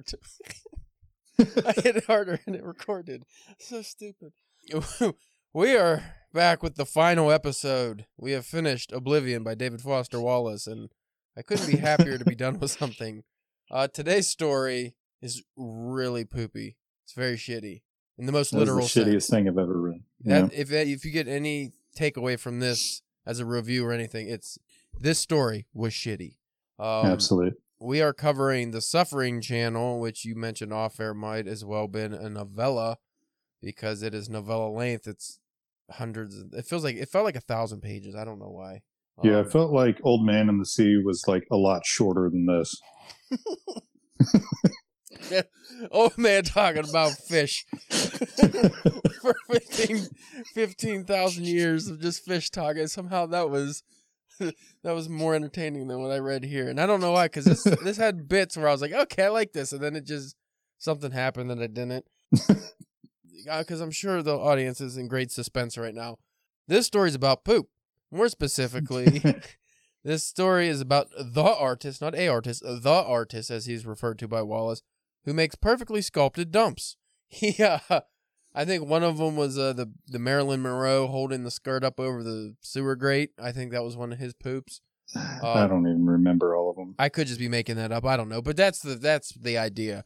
worked. I hit it harder and it recorded. So stupid. We are back with the final episode. We have finished Oblivion by David Foster Wallace, and I couldn't be happier to be done with something. Uh, today's story is really poopy. It's very shitty in the most That literal the shittiest sense. thing I've ever read. That, if if you get any takeaway from this as a review or anything, it's this story was shitty. Um, Absolutely. We are covering the Suffering Channel, which you mentioned off air might as well been a novella because it is novella length. It's hundreds. Of, it feels like it felt like a thousand pages. I don't know why. Yeah, Um, it felt like Old Man in the Sea was like a lot shorter than this. old man talking about fish for 15 15,000 years of just fish talking. Somehow that was that was more entertaining than what I read here, and I don't know why because this this had bits where I was like, okay, I like this, and then it just something happened that I didn't. Because I'm sure the audience is in great suspense right now. This story is about poop. More specifically, this story is about the artist, not a artist, the artist, as he's referred to by Wallace, who makes perfectly sculpted dumps. He, uh, I think one of them was uh, the the Marilyn Monroe holding the skirt up over the sewer grate. I think that was one of his poops. I don't even remember all of them. I could just be making that up. I don't know, but that's the that's the idea.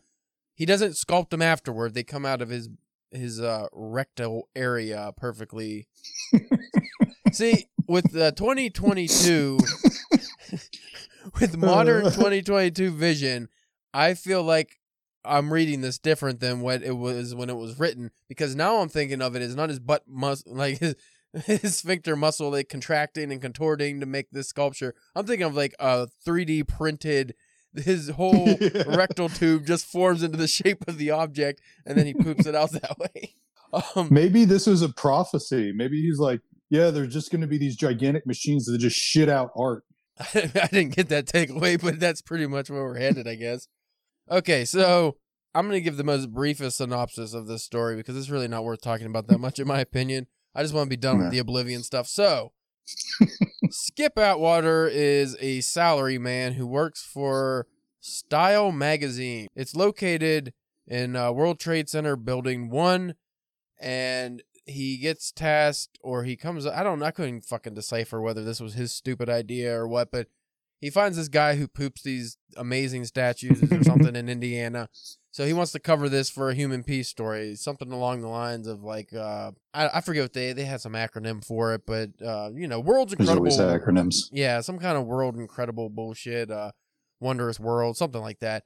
He doesn't sculpt them afterward. They come out of his his uh, rectal area perfectly. See, with uh, 2022, with modern 2022 vision, I feel like I'm reading this different than what it was when it was written because now I'm thinking of it as not his butt muscle, like his his sphincter muscle like contracting and contorting to make this sculpture. I'm thinking of like a 3D printed. His whole rectal tube just forms into the shape of the object, and then he poops it out that way. Um, Maybe this was a prophecy. Maybe he's like, yeah, there's just going to be these gigantic machines that just shit out art. I didn't get that takeaway, but that's pretty much where we're headed, I guess. Okay, so I'm going to give the most briefest synopsis of this story because it's really not worth talking about that much, in my opinion. I just want to be done with the Oblivion stuff. So, Skip Atwater is a salary man who works for Style Magazine. It's located in uh, World Trade Center Building 1, and he gets tasked or he comes I don't I couldn't fucking decipher whether this was his stupid idea or what, but he finds this guy who poops these amazing statues or something in Indiana. So he wants to cover this for a human peace story, something along the lines of like uh I, I forget what they they had some acronym for it, but uh you know, world's There's always acronyms. yeah, some kind of world incredible bullshit, uh wondrous world, something like that.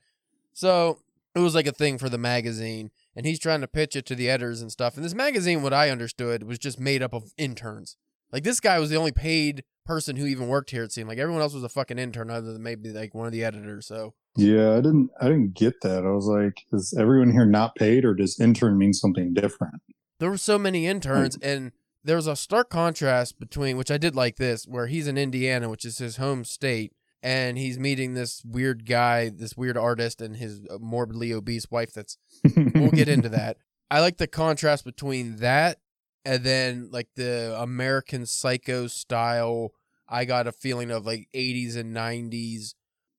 So it was like a thing for the magazine, and he's trying to pitch it to the editors and stuff. And this magazine, what I understood, was just made up of interns. Like this guy was the only paid person who even worked here. It seemed like everyone else was a fucking intern, other than maybe like one of the editors. So Yeah, I didn't. I didn't get that. I was like, is everyone here not paid, or does intern mean something different? there were so many interns, and there was a stark contrast between which I did like this, where he's in Indiana, which is his home state, and he's meeting this weird guy, this weird artist, and his uh, morbidly obese wife. That's we'll get into that. I like the contrast between that and then like the American Psycho style. I got a feeling of like 80s and 90s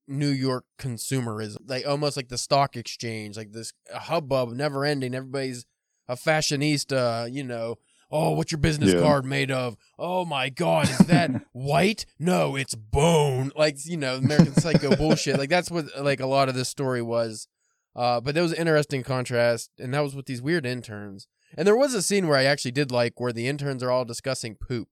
New York consumerism, like almost like the stock exchange, like this hubbub, never ending. Everybody's a fashionista, you know. Oh, what's your business Yeah. card made of? Oh my God, is that white? No, it's bone. Like you know, American Psycho bullshit. Like that's what like a lot of this story was. Uh, but there was an interesting contrast, and that was with these weird interns. And there was a scene where I actually did like where the interns are all discussing poop,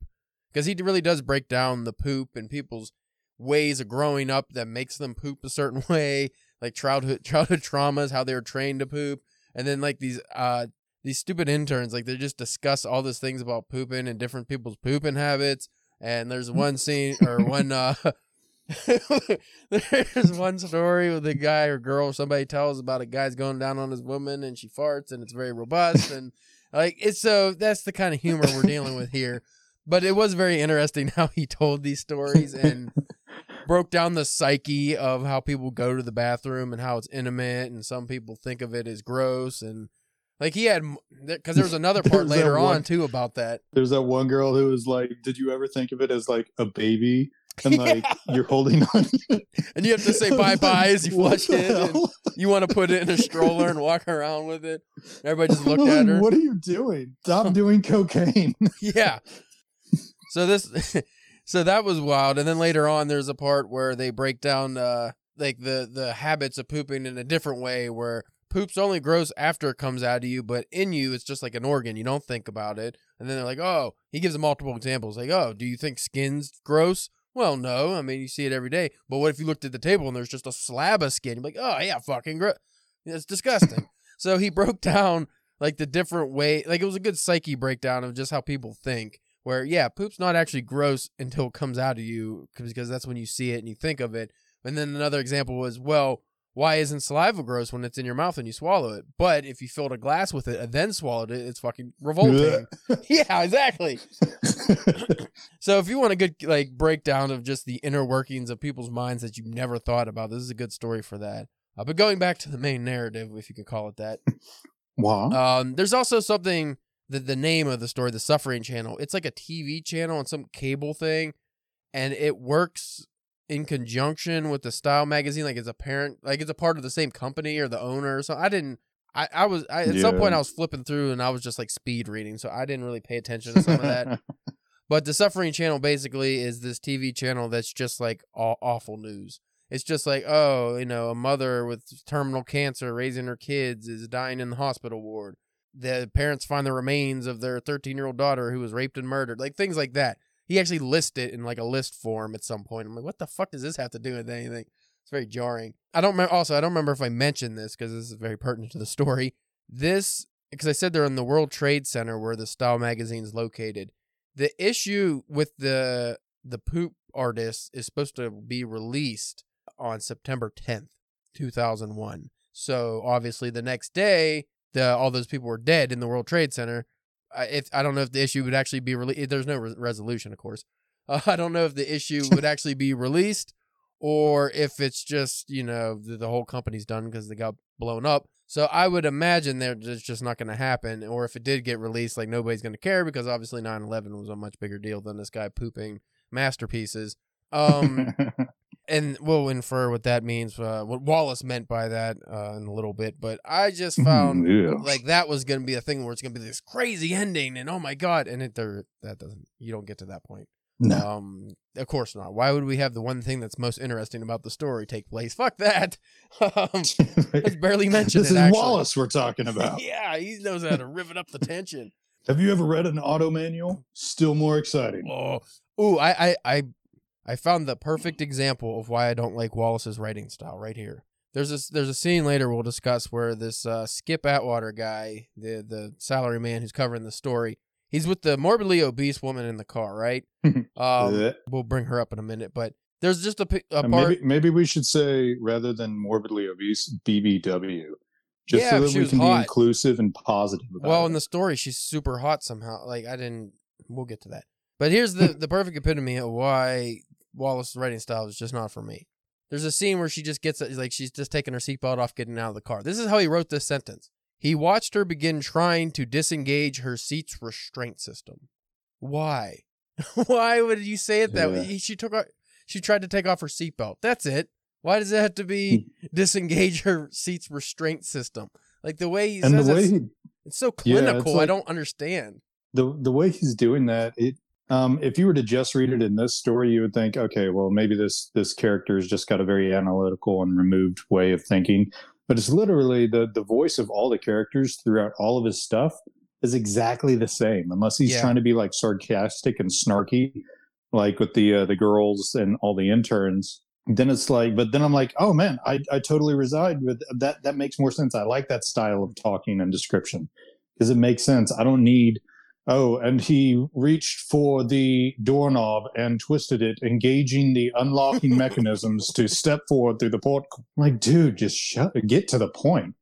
because he really does break down the poop and people's ways of growing up that makes them poop a certain way, like childhood childhood traumas, how they were trained to poop, and then like these uh these stupid interns, like they just discuss all these things about pooping and different people's pooping habits. And there's one scene or one uh there's one story with a guy or girl somebody tells about a guy's going down on his woman and she farts and it's very robust and like it's so that's the kind of humor we're dealing with here. But it was very interesting how he told these stories and broke down the psyche of how people go to the bathroom and how it's intimate and some people think of it as gross and Like he had, because there was another part later on too about that. There's that one girl who was like, "Did you ever think of it as like a baby?" And like you're holding on, And you have to say bye bye as you flush it. and you want to put it in a stroller and walk around with it. Everybody just looked Like, at her. What are you doing? Stop doing cocaine. yeah. So this, so that was wild. And then later on, there's a part where they break down uh like the the habits of pooping in a different way, where poops only grows after it comes out of you, but in you it's just like an organ. You don't think about it. And then they're like, oh, he gives them multiple examples. Like, oh, do you think skin's gross? Well, no. I mean, you see it every day. But what if you looked at the table and there's just a slab of skin? You're like, oh yeah, fucking gross. It's disgusting. so he broke down like the different way. Like it was a good psyche breakdown of just how people think where yeah, poop's not actually gross until it comes out of you because that's when you see it and you think of it. And then another example was, well, why isn't saliva gross when it's in your mouth and you swallow it? But if you filled a glass with it and then swallowed it, it's fucking revolting. yeah, exactly. So if you want a good like breakdown of just the inner workings of people's minds that you've never thought about, this is a good story for that. Uh, but going back to the main narrative, if you could call it that, wow. um, there's also something the the name of the story, the Suffering Channel. It's like a TV channel on some cable thing, and it works in conjunction with the Style magazine. Like it's a parent, like it's a part of the same company or the owner. So I didn't. I, I was I, at some point I was flipping through and I was just like speed reading, so I didn't really pay attention to some of that. But the Suffering Channel basically is this TV channel that's just like aw- awful news. It's just like, oh, you know, a mother with terminal cancer raising her kids is dying in the hospital ward. The parents find the remains of their 13 year old daughter who was raped and murdered, like things like that. He actually lists it in like a list form at some point. I'm like, what the fuck does this have to do with anything? It's very jarring. I don't remember. Also, I don't remember if I mentioned this because this is very pertinent to the story. This because I said they're in the World Trade Center where the Style magazine is located. The issue with the the poop artist is supposed to be released on September 10th, 2001. So obviously the next day, the all those people were dead in the World Trade Center. I, if I don't know if the issue would actually be released. There's no re- resolution, of course. Uh, I don't know if the issue would actually be released or if it's just you know the, the whole company's done because they got blown up. So I would imagine that it's just not going to happen. Or if it did get released, like nobody's going to care because obviously 9/11 was a much bigger deal than this guy pooping masterpieces. Um, and we'll infer what that means, uh, what Wallace meant by that uh, in a little bit. But I just found Yeah. like that was going to be a thing where it's going to be this crazy ending, and oh my god, and it there that doesn't you don't get to that point. no. Um, of course not. Why would we have the one thing that's most interesting about the story take place? Fuck that. um, let's barely mentioned. this it. is actually. Wallace we're talking about. yeah, he knows how to rivet up the tension. Have you ever read an auto manual? Still more exciting. Oh, ooh, I, I, I, I found the perfect example of why I don't like Wallace's writing style right here. There's this, there's a scene later we'll discuss where this uh, Skip Atwater guy, the the salary man who's covering the story, he's with the morbidly obese woman in the car, right? um, we'll bring her up in a minute, but there's just a, pi- a part. maybe maybe we should say rather than morbidly obese, BBW, just Yeah, so that we can hot. be inclusive and positive. About Well, it. in the story, she's super hot somehow. Like I didn't. We'll get to that. But here's the the perfect epitome of why Wallace's writing style is just not for me. There's a scene where she just gets like she's just taking her seatbelt off, getting out of the car. This is how he wrote this sentence. He watched her begin trying to disengage her seat's restraint system. Why? Why would you say it that Yeah. way? She took off, she tried to take off her seatbelt. That's it. Why does it have to be disengage her seat's restraint system? Like the way he and says the way it's, he, it's so Yeah, it's clinical. I don't understand. the the way he's doing that, it um, if you were to just read it in this story, you would think, okay, well, maybe this this character's just got a very analytical and removed way of thinking. But it's literally the the voice of all the characters throughout all of his stuff is exactly the same, unless he's Yeah. trying to be like sarcastic and snarky, like with the uh, the girls and all the interns. Then it's like, but then I'm like, oh man, I I totally reside with that. That makes more sense. I like that style of talking and description because it makes sense. I don't need Oh, and he reached for the doorknob and twisted it, engaging the unlocking mechanisms to step forward through the port. Like, dude, just shut, get to the point.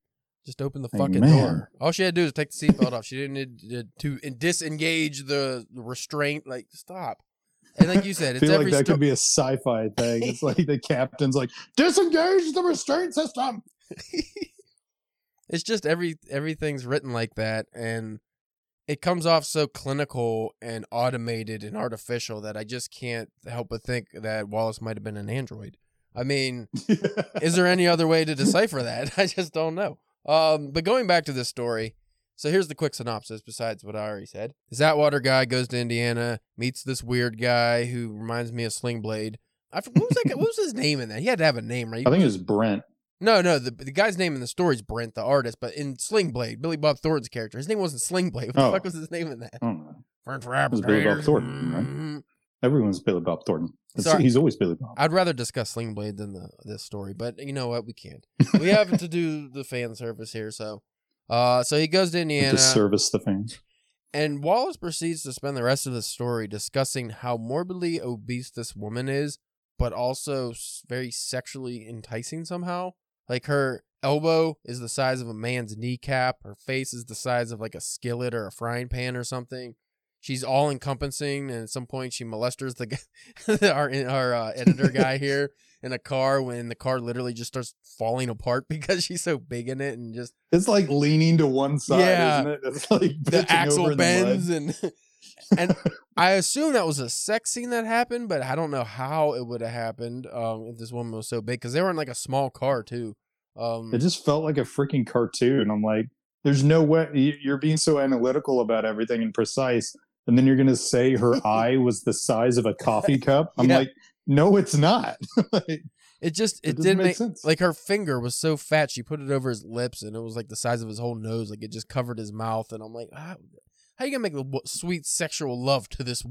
Just open the fucking man. door. All she had to do is take the seatbelt off. She didn't need to, to disengage the restraint. Like, stop. And like you said, I it's feel like that sto- could be a sci-fi thing. It's like the captain's like, disengage the restraint system. it's just every everything's written like that and it comes off so clinical and automated and artificial that I just can't help but think that Wallace might have been an android. I mean, is there any other way to decipher that? I just don't know. Um, but going back to this story, so here's the quick synopsis. Besides what I already said, this Atwater guy goes to Indiana, meets this weird guy who reminds me of Sling Blade. I f- what was that? guy- what was his name in that? He had to have a name, right? I think it was Brent. No, no. The, the guy's name in the story is Brent, the artist, but in Sling Blade, Billy Bob Thornton's character, his name wasn't Sling Blade. What the Oh. fuck was his name in that? I don't know. French was Billy Bob. Thornton, Everyone's Billy Bob Thornton. Sorry. He's always Billy Bob. I'd rather discuss Sling Blade than the this story, but you know what? We can't. We have to do the fan service here, so. Uh, so he goes to Indiana. to service the fans. And Wallace proceeds to spend the rest of the story discussing how morbidly obese this woman is, but also very sexually enticing somehow. Like her elbow is the size of a man's kneecap, her face is the size of like a skillet or a frying pan or something. She's all encompassing, and at some point she molesters the guy, our our uh, editor guy here in a car when the car literally just starts falling apart because she's so big in it and just It's like leaning to one side, Yeah. isn't it? It's like the axle in the bends and and I assume that was a sex scene that happened, but I don't know how it would have happened um, if this woman was so big because they were in like a small car too. Um, It just felt like a freaking cartoon. I'm like, there's no way you- you're being so analytical about everything and precise, and then you're gonna say her eye was the size of a coffee cup. I'm Yeah. like, no, it's not. Like, it just it, doesn't didn't make make sense. like her finger was so fat she put it over his lips and it was like the size of his whole nose, like it just covered his mouth. And I'm like, how, how you gonna make w- sweet sexual love to this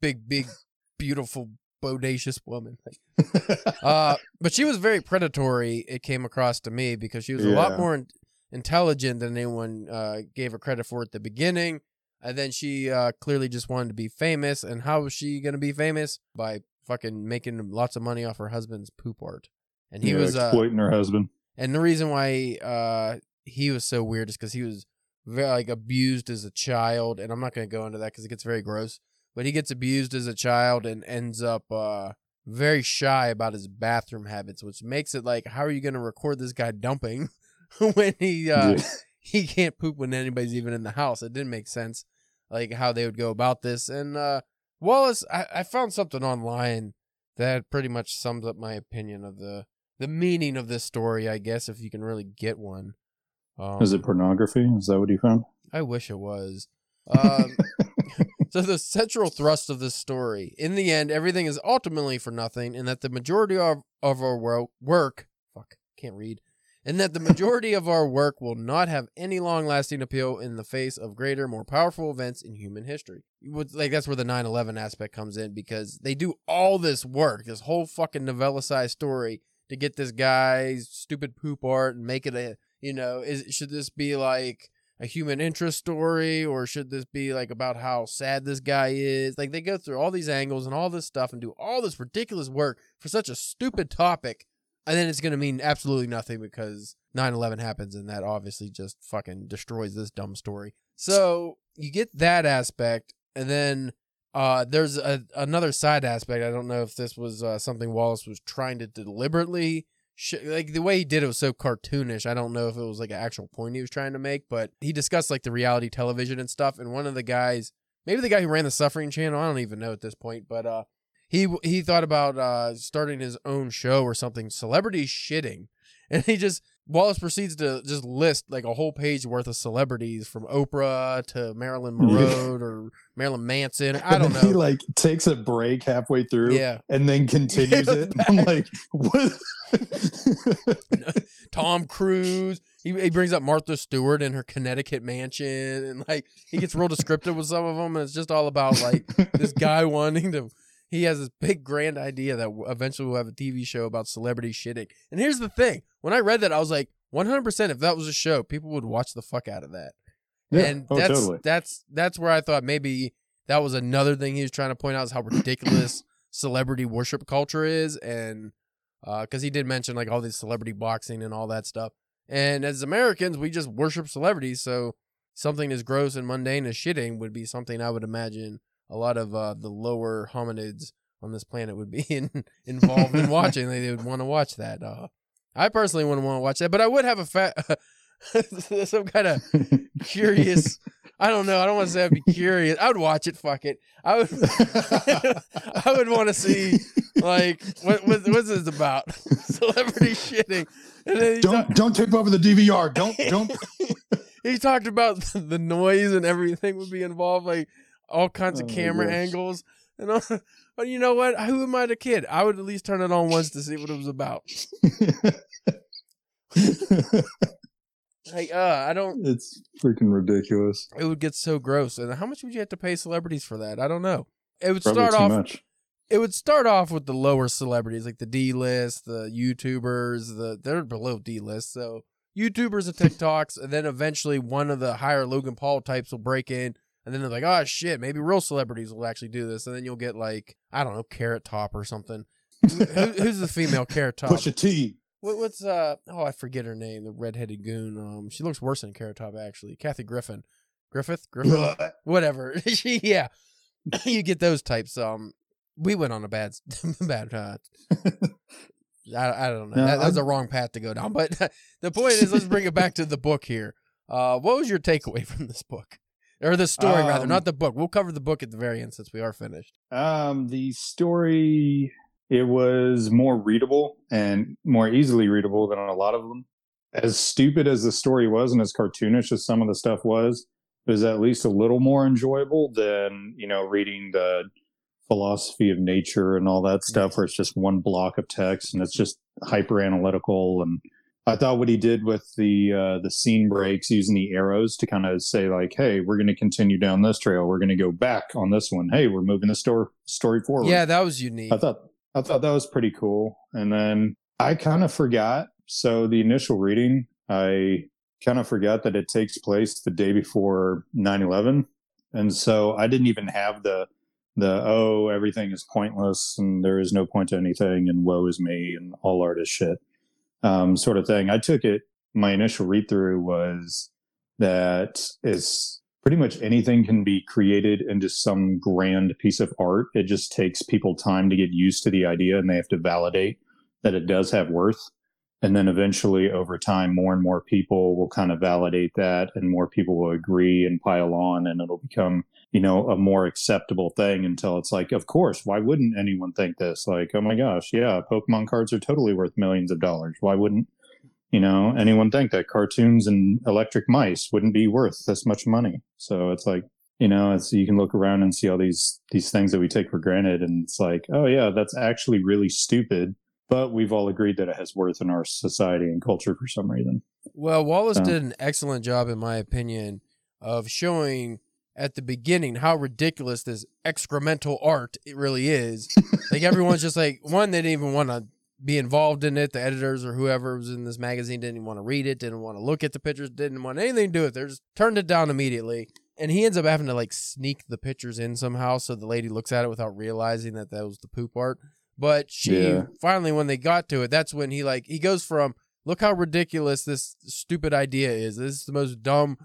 big, big, beautiful, bodacious woman? Like, uh, but she was very predatory. It came across to me because she was a lot more in- intelligent than anyone uh, gave her credit for at the beginning. And then she uh, clearly just wanted to be famous. And how was she going to be famous? By fucking making lots of money off her husband's poop art. And he Yeah, was, uh, exploiting her husband. and the reason why uh, he was so weird is because he was like abused as a child. And I'm not going to go into that because it gets very gross. But he gets abused as a child and ends up uh, very shy about his bathroom habits, which makes it like, how are you going to record this guy dumping when he uh, he can't poop when anybody's even in the house? It didn't make sense, like how they would go about this. And uh, Wallace, I, I found something online that pretty much sums up my opinion of the the meaning of this story. I guess if you can really get one. Um, Is it pornography? Is that what you found? I wish it was. Um, so the central thrust of this story, in the end, everything is ultimately for nothing, and that the majority of, of our wor- work, fuck, can't read, and that the majority of our work will not have any long-lasting appeal in the face of greater, more powerful events in human history. Would- Like that's where the 9/11 aspect comes in because they do all this work, this whole fucking novella-sized story to get this guy's stupid poop art and make it a, you know, is should this be like a human interest story or should this be like about how sad this guy is? Like they go through all these angles and all this stuff and do all this ridiculous work for such a stupid topic and then it's going to mean absolutely nothing because 9-11 happens and that obviously just fucking destroys this dumb story. So you get that aspect and then uh, there's a, another side aspect. I don't know if this was uh, something wallace was trying to deliberately sh- like the way he did it was so cartoonish. I don't know if it was like an actual point he was trying to make, but he discussed like the reality television and stuff. And one of the guys, maybe the guy who ran the Suffering Channel, I don't even know at this point, but uh, he he thought about uh starting his own show or something, celebrity shitting, and he just Wallace proceeds to just list like a whole page worth of celebrities from Oprah to Marilyn Monroe or Marilyn Manson. I don't then He know. like takes a break halfway through Yeah, and then continues it. I'm like, what? Tom Cruise. He, he brings up Martha Stewart and her Connecticut mansion, and like he gets real descriptive with some of them, and it's just all about like this guy wanting to. He has this big grand idea that eventually we'll have a TV show about celebrity shitting. And here's the thing: when I read that, I was like, 100. percent If that was a show, people would watch the fuck out of that. yeah, and oh, that's totally. that's that's where I thought maybe that was another thing he was trying to point out is how ridiculous celebrity worship culture is, and uh, because he did mention like all these celebrity boxing and all that stuff. And as Americans, we just worship celebrities, so something as gross and mundane as shitting would be something I would imagine a lot of uh, the lower hominids on this planet would be in, involved in watching. They would want to watch that. Uh, I personally wouldn't want to watch that, but I would have a fa- some kind of curious. I don't know. I don't want to say I'd be curious. I would watch it. Fuck it. I would. I would want to see like what, what what's this about? Celebrity shitting. Don't talk- don't tape over the DVR. Don't don't. he talked about the noise and everything would be involved, like all kinds of Oh my camera angles. And all, but you know what? Who am I, to kid? I would at least turn it on once to see what it was about. Like, uh, I don't. it's freaking ridiculous. It would get so gross. And how much would you have to pay celebrities for that? I don't know. It would Probably start off. much. It would start off with the lower celebrities, like the D list, the YouTubers. The they're below D list, so YouTubers and TikToks, and then eventually one of the higher Logan Paul types will break in, and then they're like, "Oh shit, maybe real celebrities will actually do this," and then you'll get like I don't know, Carrot Top or something. Who, who's the female Carrot Top? Push a T. What, what's uh? Oh, I forget her name. The redheaded goon. Um, she looks worse than Carrot Top actually. Kathy Griffin, Griffith, Griffin, whatever. she, yeah, you get those types. Um, we went on a bad, bad. Uh, I, I don't know. No, that, that was a wrong path to go down. But the point is, let's bring it back to the book here. Uh, what was your takeaway from this book, or the story rather, Um, not the book? We'll cover the book at the very end since we are finished. Um, the story it was more readable and more easily readable than a lot of them. As stupid as the story was and as cartoonish as some of the stuff was, it was at least a little more enjoyable than you know reading the philosophy of nature and all that stuff, where it's just one block of text and it's just hyper analytical. And I thought what he did with the uh, the scene breaks using the arrows to kind of say like, "Hey, we're going to continue down this trail. We're going to go back on this one. Hey, we're moving the story story forward." Yeah, that was unique. I thought I thought that was pretty cool. And then I kind of forgot. So the initial reading, I kind of forgot that it takes place the day before 9/11. And so I didn't even have the the oh everything is pointless and there is no point to anything and woe is me and all art is shit um, sort of thing. I took it. My initial read through was that it's pretty much anything can be created into some grand piece of art. It just takes people time to get used to the idea and they have to validate that it does have worth. And then eventually, over time, more and more people will kind of validate that and more people will agree and pile on and it'll become, you know, a more acceptable thing until it's like, of course, why wouldn't anyone think this? Like, oh my gosh, yeah, Pokemon cards are totally worth millions of dollars. Why wouldn't, you know, anyone think that cartoons and electric mice wouldn't be worth this much money? So it's like, you know, it's you can look around and see all these these things that we take for granted, and it's like, oh yeah, that's actually really stupid. But we've all agreed that it has worth in our society and culture for some reason. Well, Wallace So- did an excellent job, in my opinion, of showing at the beginning how ridiculous this excremental art it really is. like everyone's just like one, they didn't even want to be involved in it. The editors or whoever was in this magazine didn't even want to read it, didn't want to look at the pictures, didn't want anything to do with it. They just turned it down immediately. And he ends up having to like sneak the pictures in somehow, so the lady looks at it without realizing that that was the poop art. But she Yeah. finally, when they got to it, that's when he like he goes from look how ridiculous this stupid idea is. This is the most dumb,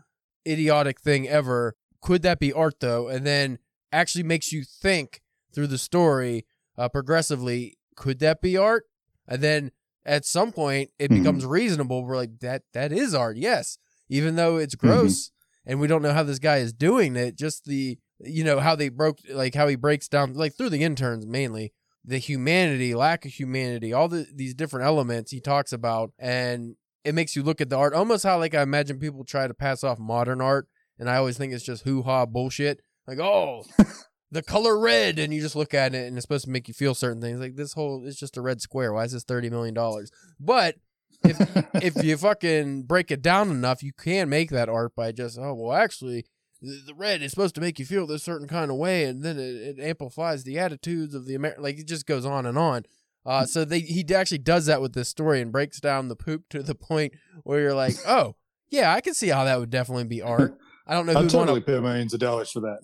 idiotic thing ever. Could that be art though? And then actually makes you think through the story uh, progressively. Could that be art? And then at some point it Mhm. becomes reasonable. We're like that that is art, yes. Even though it's gross and we don't know how this guy is doing it. Just the you know how they broke like how he breaks down like through the interns mainly the humanity, lack of humanity, all the these different elements he talks about, and it makes you look at the art almost how like I imagine people try to pass off modern art, and I always think it's just hoo ha bullshit. Like oh, the color red, and you just look at it, and it's supposed to make you feel certain things. Like this whole it's just a red square. Why is this thirty million dollars? But if if you fucking break it down enough, you can make that art by just oh well actually the red is supposed to make you feel this certain kind of way, and then it, it amplifies the attitudes of the Amer Like it just goes on and on. Uh, so they he actually does that with this story and breaks down the poop to the point where you're like, oh yeah, I can see how that would definitely be art. I don't know I'll who'd wanna... pay millions of dollars for that.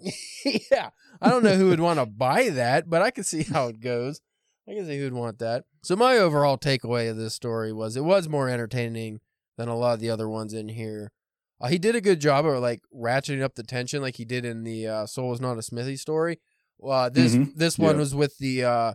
yeah, I don't know who would want to buy that, but I can see how it goes. I can see who'd want that. So my overall takeaway of this story was it was more entertaining than a lot of the other ones in here. Uh, he did a good job of like ratcheting up the tension, like he did in the uh, "Soul Is Not a Smithy" story. Uh, this Mhm. this one Yeah. was with the uh,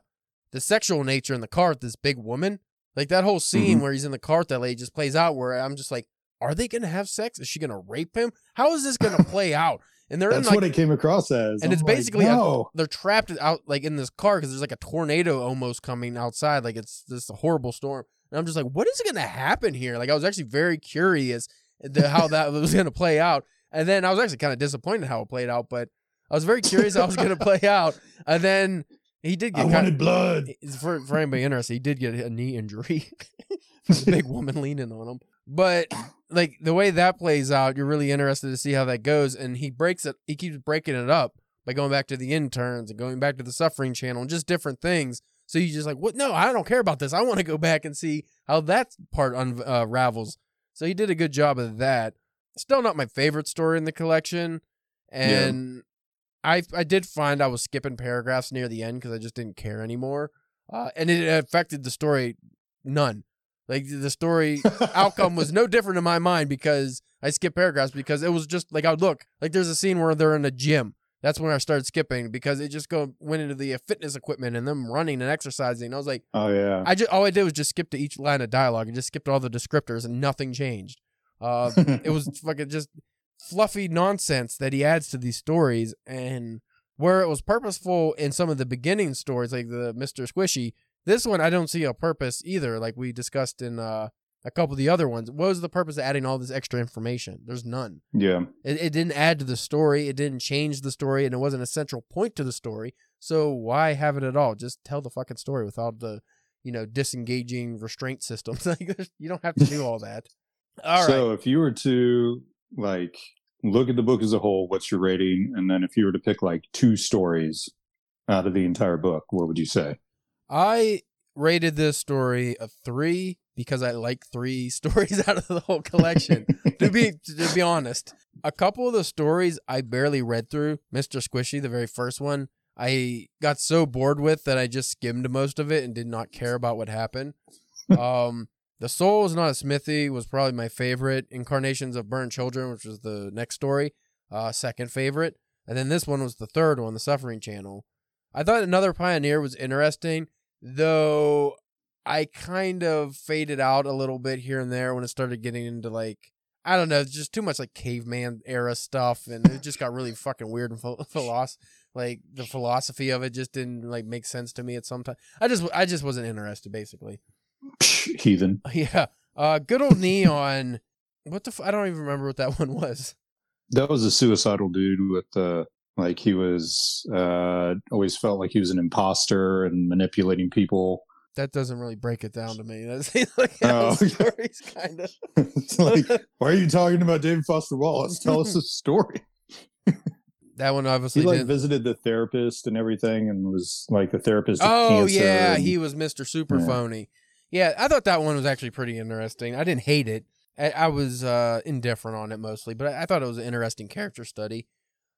the sexual nature in the car with this big woman. Like that whole scene Mhm. where he's in the car that lady just plays out. Where I'm just like, are they going to have sex? Is she going to rape him? How is this going to play out? And they're That's in like what it came across as. and I'm it's like, basically a- they're trapped out like in this car because there's like a tornado almost coming outside. Like it's this horrible storm. And I'm just like, what is going to happen here? Like I was actually very curious the, how that was going to play out. And then I was actually kind of disappointed how it played out, but I was very curious how it was going to play out. And then he did I get kind wanted blood. for, for anybody interested, he did get a knee injury. There's a big woman leaning on him. But like the way that plays out, you're really interested to see how that goes. And he breaks it, he keeps breaking it up by going back to the interns and going back to the suffering channel and just different things. So you just like, what? No, I don't care about this. I want to go back and see how that part uh, unravels. So he did a good job of that. Still not my favorite story in the collection, and I I did find I was skipping paragraphs near the end because I just didn't care anymore, uh, and it affected the story none. Like the story outcome was no different in my mind because I skipped paragraphs because it was just like I would look like there's a scene where they're in a gym. That's when I started skipping because it just go went into the uh, fitness equipment and them running and exercising. And I was like, Oh yeah. I just all I did was just skip to each line of dialogue and just skipped all the descriptors and nothing changed. Uh, it was fucking just fluffy nonsense that he adds to these stories and where it was purposeful in some of the beginning stories like the Mr. Squishy this one I don't see a purpose either like we discussed in uh, a couple of the other ones. What was the purpose of adding all this extra information? There's none. Yeah. it, it didn't add to the story. It didn't change the story and it wasn't a central point to the story. So why have it at all? Just tell the fucking story without the you know disengaging restraint systems. Like you don't have to do all that. All right. so if you were to like look at the book as a whole, what's your rating? And then if you were to pick like two stories out of the entire book, what would you say? I rated this story a three because I like three stories out of the whole collection. to be to be honest, a couple of the stories I barely read through. Mister Squishy, the very first one, I got so bored with that I just skimmed most of it and did not care about what happened. Um, the Soul is not a Smithy was probably my favorite. Incarnations of Burned Children, which was the next story, uh, second favorite, and then this one was the third one, the Suffering Channel. I thought Another Pioneer was interesting, though I kind of faded out a little bit here and there when it started getting into like I don't know, just too much like caveman era stuff, and it just got really fucking weird and philosophy. Like the philosophy of it just didn't like make sense to me at some time. I just I just wasn't interested, basically. Heathen. Yeah. Uh, good old Neon. What the? F- I don't even remember what that one was. That was a suicidal dude with uh like he was uh always felt like he was an imposter and manipulating people. That doesn't really break it down to me. That's like Oh, the okay. stories kind of. it's like, why are you talking about David Foster Wallace? Tell us a story. That one obviously He like didn't. visited the therapist and everything and was like the therapist Oh yeah, and- he was Mr. Super Yeah. Phony. Yeah, I thought that one was actually pretty interesting. I didn't hate it. I, I was uh, indifferent on it mostly, but I, I thought it was an interesting character study.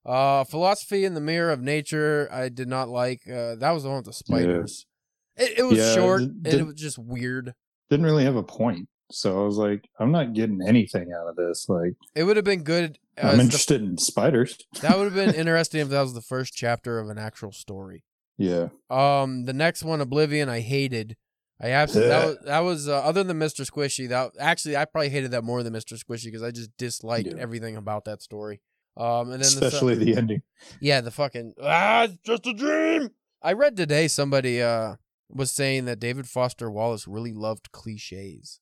Uh, Philosophy in the Mirror of Nature, I did not like. Uh, that was the one with the spiders. It, it was Yeah, short d- and it was just weird. didn't really have a point. So I was like, I'm not getting anything out of this. Like, It would have been good. I'm as the- interested in spiders. that would have been interesting if that was the first chapter of an actual story. Yeah. Um, the next one, Oblivion, I hated. I absolutely that was that was uh, other than Mr. Squishy. That actually I probably hated that more than Mr. Squishy because I just disliked Yeah. everything about that story. Um, and then the, Especially the ending. yeah, the fucking ah, it's just a dream. I read today somebody uh was saying that David Foster Wallace really loved cliches.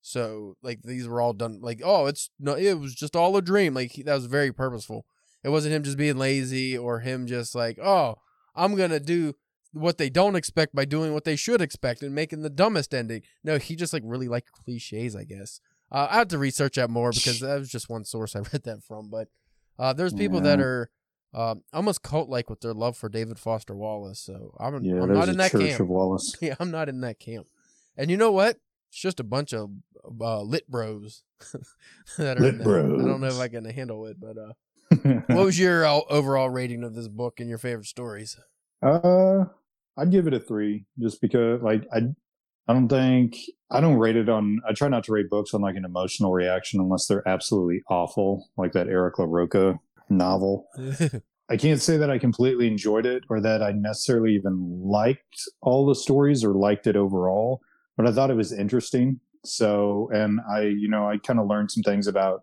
So like these were all done like oh it's no it was just all a dream like he, that was very purposeful. It wasn't him just being lazy or him just like oh I'm gonna do what they don't expect by doing what they should expect and making the dumbest ending. No, he just like really liked cliches, I guess. Uh, I have to research that more because that was just one source I read that from. But uh, there's people that are um, almost cult like with their love for David Foster Wallace. So I'm, Yeah, I'm not in that Church camp. of Wallace. Yeah, I'm not in that camp. And you know what? It's just a bunch of uh, lit bros that are Lit in there. I don't know if. I can handle it, but uh, what was your uh, overall rating of this book and your favorite stories? Uh, I'd give it a three, just because like I, I don't think I don't rate it on. I try not to rate books on like an emotional reaction unless they're absolutely awful, like that Eric LaRocca novel. I can't say that I completely enjoyed it or that I necessarily even liked all the stories or liked it overall, but I thought it was interesting So, and I, you know, I kind of learned some things about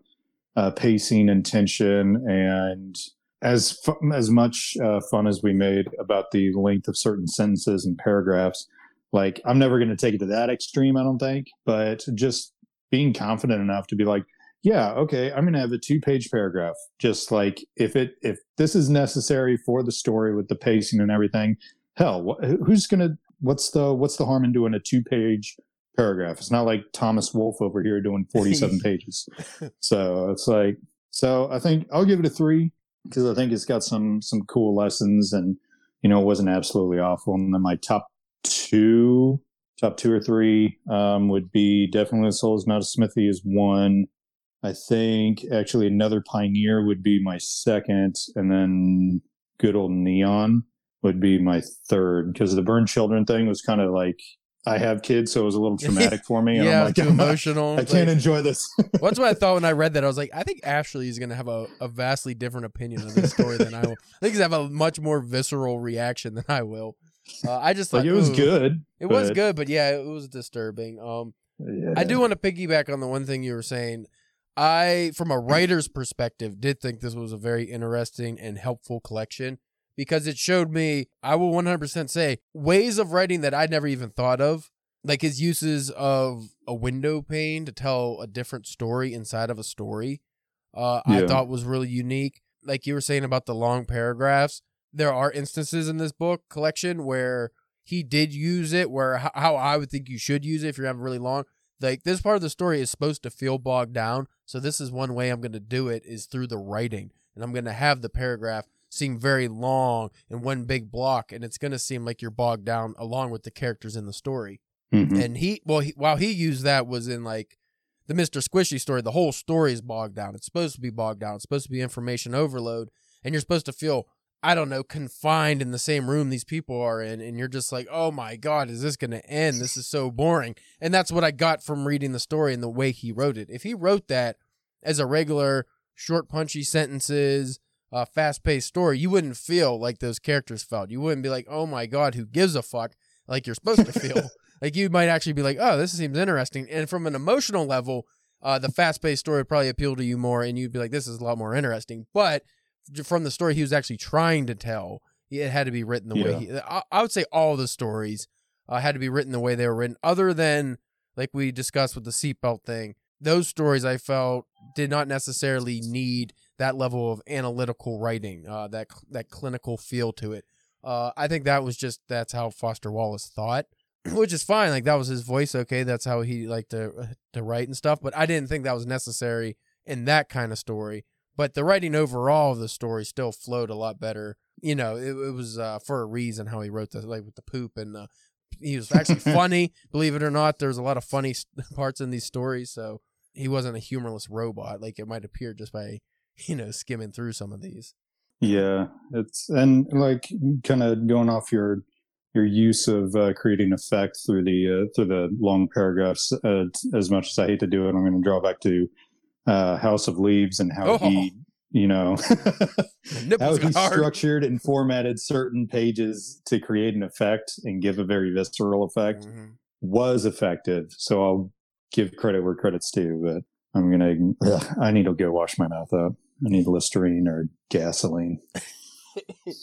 uh, pacing and tension, and as fu- as much uh, fun as we made about the length of certain sentences and paragraphs. Like, I'm never going to take it to that extreme, I don't think, but just being confident enough to be like, yeah, okay, I'm going to have a two page paragraph. Just like if it if this is necessary for the story with the pacing and everything, hell, wh- who's going to what's the what's the harm in doing a two page paragraph? It's not like Thomas Wolfe over here doing 47 pages. So it's like so I think I'll give it a 3 because I think it's got some some cool lessons and you know it wasn't absolutely awful. And then my top two top two or three um, would be definitely the Soul is Not a Smithy is one. I think actually another Pioneer would be my second, and then Good Old Neon would be my third because the Burn Children thing was kind of like I have kids, so it was a little traumatic for me. And yeah, I'm like, too emotional. I can't enjoy this. Well, that's what I thought when I read that. I was like, I think Ashley is going to have a, a vastly different opinion of this story than I will. I think he's have a much more visceral reaction than I will. Uh, I just thought like it was good. It was good, but yeah, it was disturbing. Um, Yeah. I do want to piggyback on the one thing you were saying. I, from a writer's perspective, did think this was a very interesting and helpful collection because it showed me, I will 100% say, ways of writing that I'd never even thought of. Like his uses of a window pane to tell a different story inside of a story, uh, I thought was really unique. Like you were saying about the long paragraphs, there are instances in this book collection where he did use it, where how, how I would think you should use it if you're having really long like this part of the story is supposed to feel bogged down so this is one way i'm going to do it is through the writing. And i'm going to have the paragraph seem very long in one big block and it's going to seem like you're bogged down along with the characters in the story. Mhm. and he well he, while he used that was in like the mr squishy story the whole story is bogged down. It's supposed to be bogged down. It's supposed to be information overload and you're supposed to feel i don't know confined in the same room these people are in and you're just like oh my god is this going to end? This is so boring. And that's what i got from reading the story and the way he wrote it. If he wrote that as a regular short punchy sentences uh, fast-paced story you wouldn't feel like those characters felt. You wouldn't be like oh my god who gives a fuck? Like you're supposed to feel. Like you might actually be like, oh, this seems interesting. And from an emotional level, uh, the fast paced story would probably appeal to you more, and you'd be like, this is a lot more interesting. But from the story he was actually trying to tell, it had to be written the way he. I, I would say all the stories uh, had to be written the way they were written, other than like we discussed with the seatbelt thing. Those stories I felt did not necessarily need that level of analytical writing, uh, that that clinical feel to it. Uh, I think that was just that's how Foster Wallace thought which is fine. Like that was his voice. Okay, that's how he liked to to write and stuff. But I didn't think that was necessary in that kind of story. But the writing overall of the story still flowed a lot better. You know, it, it was uh, for a reason how he wrote the like with the poop and uh, he was actually funny. Believe it or not, there's a lot of funny parts in these stories. So he wasn't a humorless robot like it might appear just by you know skimming through some of these. Yeah, it's and like kind of going off your your use of uh, creating effect through the uh, through the long paragraphs. Uh, as much as I hate to do it, I'm going to draw back to uh, House of Leaves and how Oh. he, you know, how he hard. structured and formatted certain pages to create an effect and give a very visceral effect Mhm. was effective. So I'll give credit where credit's due, but I'm gonna. I need to go wash my mouth out. I need Listerine or gasoline.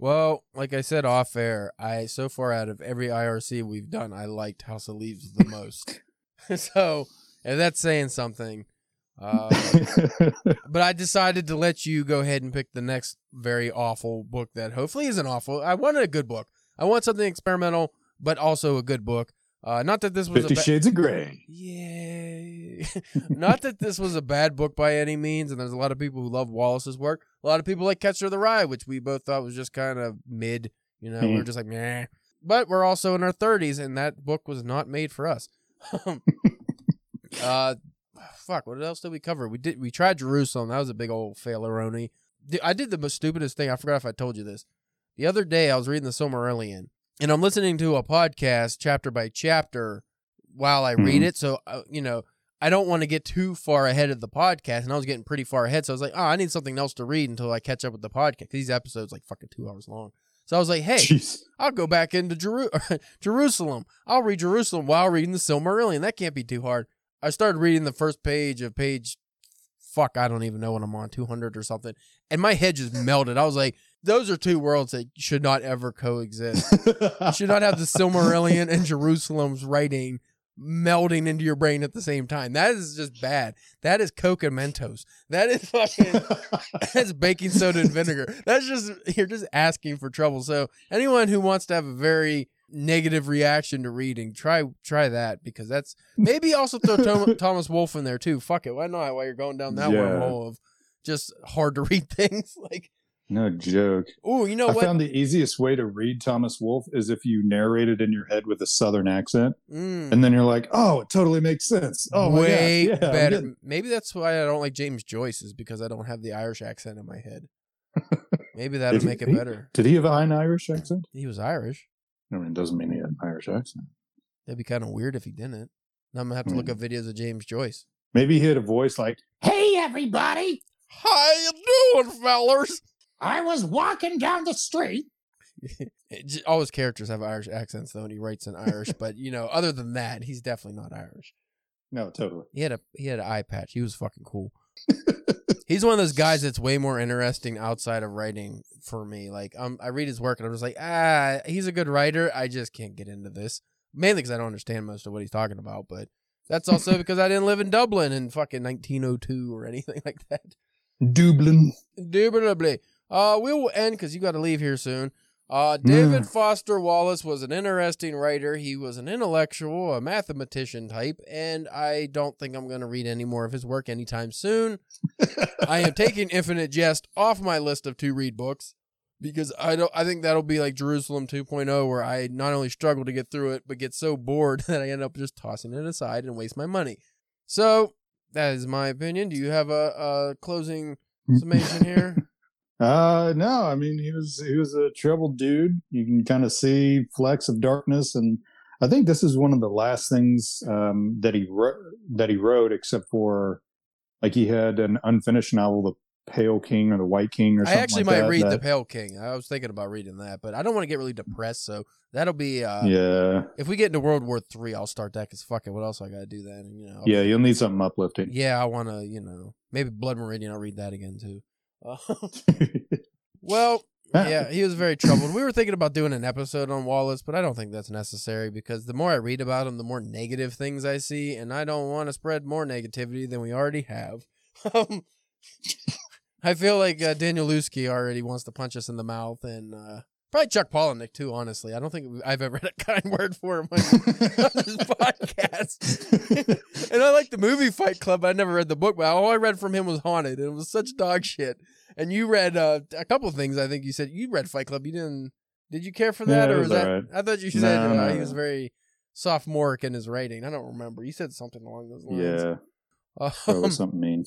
Well, like I said off air, I so far out of every IRC we've done, I liked House of Leaves the most. so, if that's saying something, uh, but I decided to let you go ahead and pick the next very awful book that hopefully isn't awful. I wanted a good book. I want something experimental, but also a good book. Uh, not that this was Fifty a ba- Shades of Grey. Yay. Not that this was a bad book by any means, and there's a lot of people who love Wallace's work. A lot of people like Catcher in the Rye, which we both thought was just kind of mid. You know, we were Mhm. just like, meh. But we're also in our 30s, and that book was not made for us. uh, fuck, what else did we cover? We did. We tried Jerusalem. That was a big old faileroni. I did the most stupidest thing. I forgot if I told you this. The other day, I was reading the Silmarillion, and I'm listening to a podcast chapter by chapter while I read Mhm. it. So, uh, you know, I don't want to get too far ahead of the podcast, and I was getting pretty far ahead. So I was like, oh, I need something else to read until I catch up with the podcast. These episodes like fucking two hours long. So I was like, hey, Jeez. I'll go back into Jeru- Jerusalem. I'll read Jerusalem while reading the Silmarillion. That can't be too hard. I started reading the first page of page, fuck, I don't even know what I'm on, 200 or something. And my head just melted. I was like, those are two worlds that should not ever coexist. You should not have the Silmarillion and Jerusalem's writing melding into your brain at the same time. That is just bad. That is Coke and Mentos. That is fucking that's baking soda and vinegar. That's just you're just asking for trouble. So anyone who wants to have a very negative reaction to reading, try try that because that's maybe also throw Tom, Thomas Wolfe in there too. Fuck it, why not? While you're going down that Yeah. wormhole of just hard to read things like no joke. oh, you know I what? found the easiest way to read Thomas Wolfe is if you narrate it in your head with a southern accent, Mm. and then you're like, "Oh, it totally makes sense." Oh, my way yeah, better. getting- Maybe that's why I don't like James Joyce is because I don't have the Irish accent in my head. Maybe that'll he- make it he- better. Did he have an Irish accent? He was Irish. I mean, it doesn't mean he had an Irish accent. That'd be kind of weird if he didn't. Now I'm gonna have to look Hmm. up videos of James Joyce. Maybe he had a voice like, Hey, everybody! How you doing, fellers? I was walking down the street. It All his characters have Irish accents though, and he writes in Irish. but you know, other than that, he's definitely not Irish. "No, totally." He had a he had an eye patch. He was fucking cool. he's one of those guys that's way more interesting outside of writing for me. Like, um, I read his work and I'm just like, ah, he's a good writer. I just can't get into this. Mainly because I don't understand most of what he's talking about, but that's also because I didn't live in Dublin in fucking 1902 or anything like that. Dublin. Indubitably. Uh, we will end because you got to leave here soon. Uh, David Foster Wallace was an interesting writer. He was an intellectual, a mathematician type, and I don't think I'm going to read any more of his work anytime soon. I am taking Infinite Jest off my list of to read books because I don't. I think that'll be like Jerusalem 2.0, where I not only struggle to get through it, but get so bored that I end up just tossing it aside and waste my money. So that is my opinion. Do you have a, a closing summation here? Uh no, I mean he was he was a troubled dude. You can kind of see flecks of darkness, and I think this is one of the last things um, that he wrote that he wrote, except for like he had an unfinished novel, The Pale King or The White King, or something. I actually like might that, read The Pale King. I was thinking about reading that, but I don't want to get really depressed. So that'll be uh, yeah, if we get into World War Three, I'll start that because fuck it, what else I got to do then? And you know, I'll- yeah, you'll need something uplifting. yeah. I want to, you know, maybe Blood Meridian. I'll read that again too. Uh, well, yeah, he was very troubled. We were thinking about doing an episode on Wallace, but I don't think that's necessary because the more I read about him, the more negative things I see, and I don't want to spread more negativity than we already have. Um, I feel like uh, Daniel Lusky already wants to punch us in the mouth, and uh, probably Chuck Palahniuk too. Honestly, I don't think I've ever had a kind word for him on this podcast. and I like the movie Fight Club. I never read the book, but all I read from him was Haunted, and it was such dog shit. And you read uh, a couple of things. I think you said you read Fight Club. You didn't? Did you care for that, Yeah, or was that? alright. I thought you No, said uh, no, he was very sophomoric in his writing. I don't remember. You said something along those lines. yeah, Um, was something mean.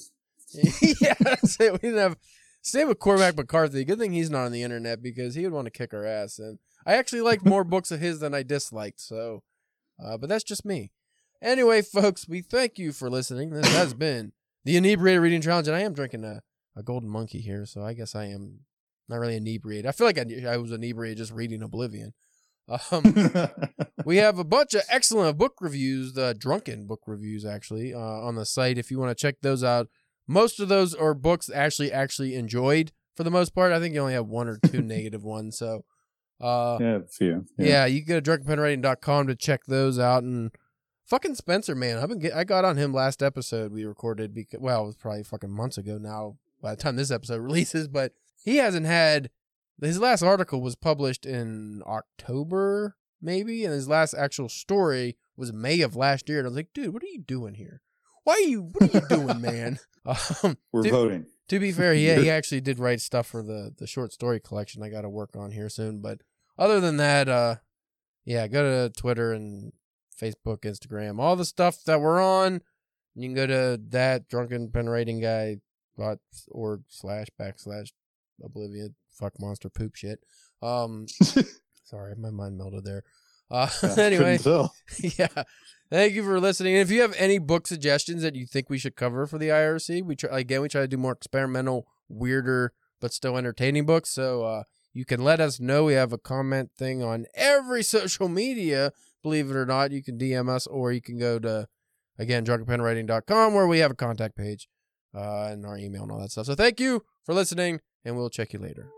yeah, so we didn't have. Same with Cormac McCarthy. Good thing he's not on the internet because he would want to kick our ass. And I actually like more books of his than I disliked. So, uh, but that's just me. Anyway, folks, we thank you for listening. This has been the Inebriated Reading Challenge, and I am drinking a, a golden monkey here, so I guess I am not really inebriated. I feel like I, I was inebriated just reading Oblivion. Um, we have a bunch of excellent book reviews, uh, drunken book reviews, actually, uh, on the site. If you want to check those out, most of those are books Ashley actually enjoyed for the most part. I think you only have one or two negative ones. So, uh, yeah, a few. yeah. you can go to drunkenpenwriting.com to check those out. And fucking Spencer, man, I've been get, I got on him last episode we recorded because well, it was probably fucking months ago now. By the time this episode releases, but he hasn't had his last article was published in October maybe, and his last actual story was May of last year. And I was like, dude, what are you doing here? Why are you? What are you doing, man? Um, We're Dude, voting. to be fair, he he actually did write stuff for the the short story collection I got to work on here soon. But other than that, uh, yeah, go to Twitter and Facebook, Instagram, all the stuff that we're on. You can go to that drunken pen writing guy dot org slash backslash oblivion fuck monster poop shit. Um, sorry, my mind melted there. Uh, anyway, Couldn't yeah. Thank you for listening. And if you have any book suggestions that you think we should cover for the IRC, we try again we try to do more experimental, weirder, but still entertaining books. So uh, You can let us know. We have a comment thing on every social media. Believe it or not, you can DM us or you can go to, again, drunkenpenwriting.com where we have a contact page uh, and our email and all that stuff. So thank you for listening, and we'll check you later.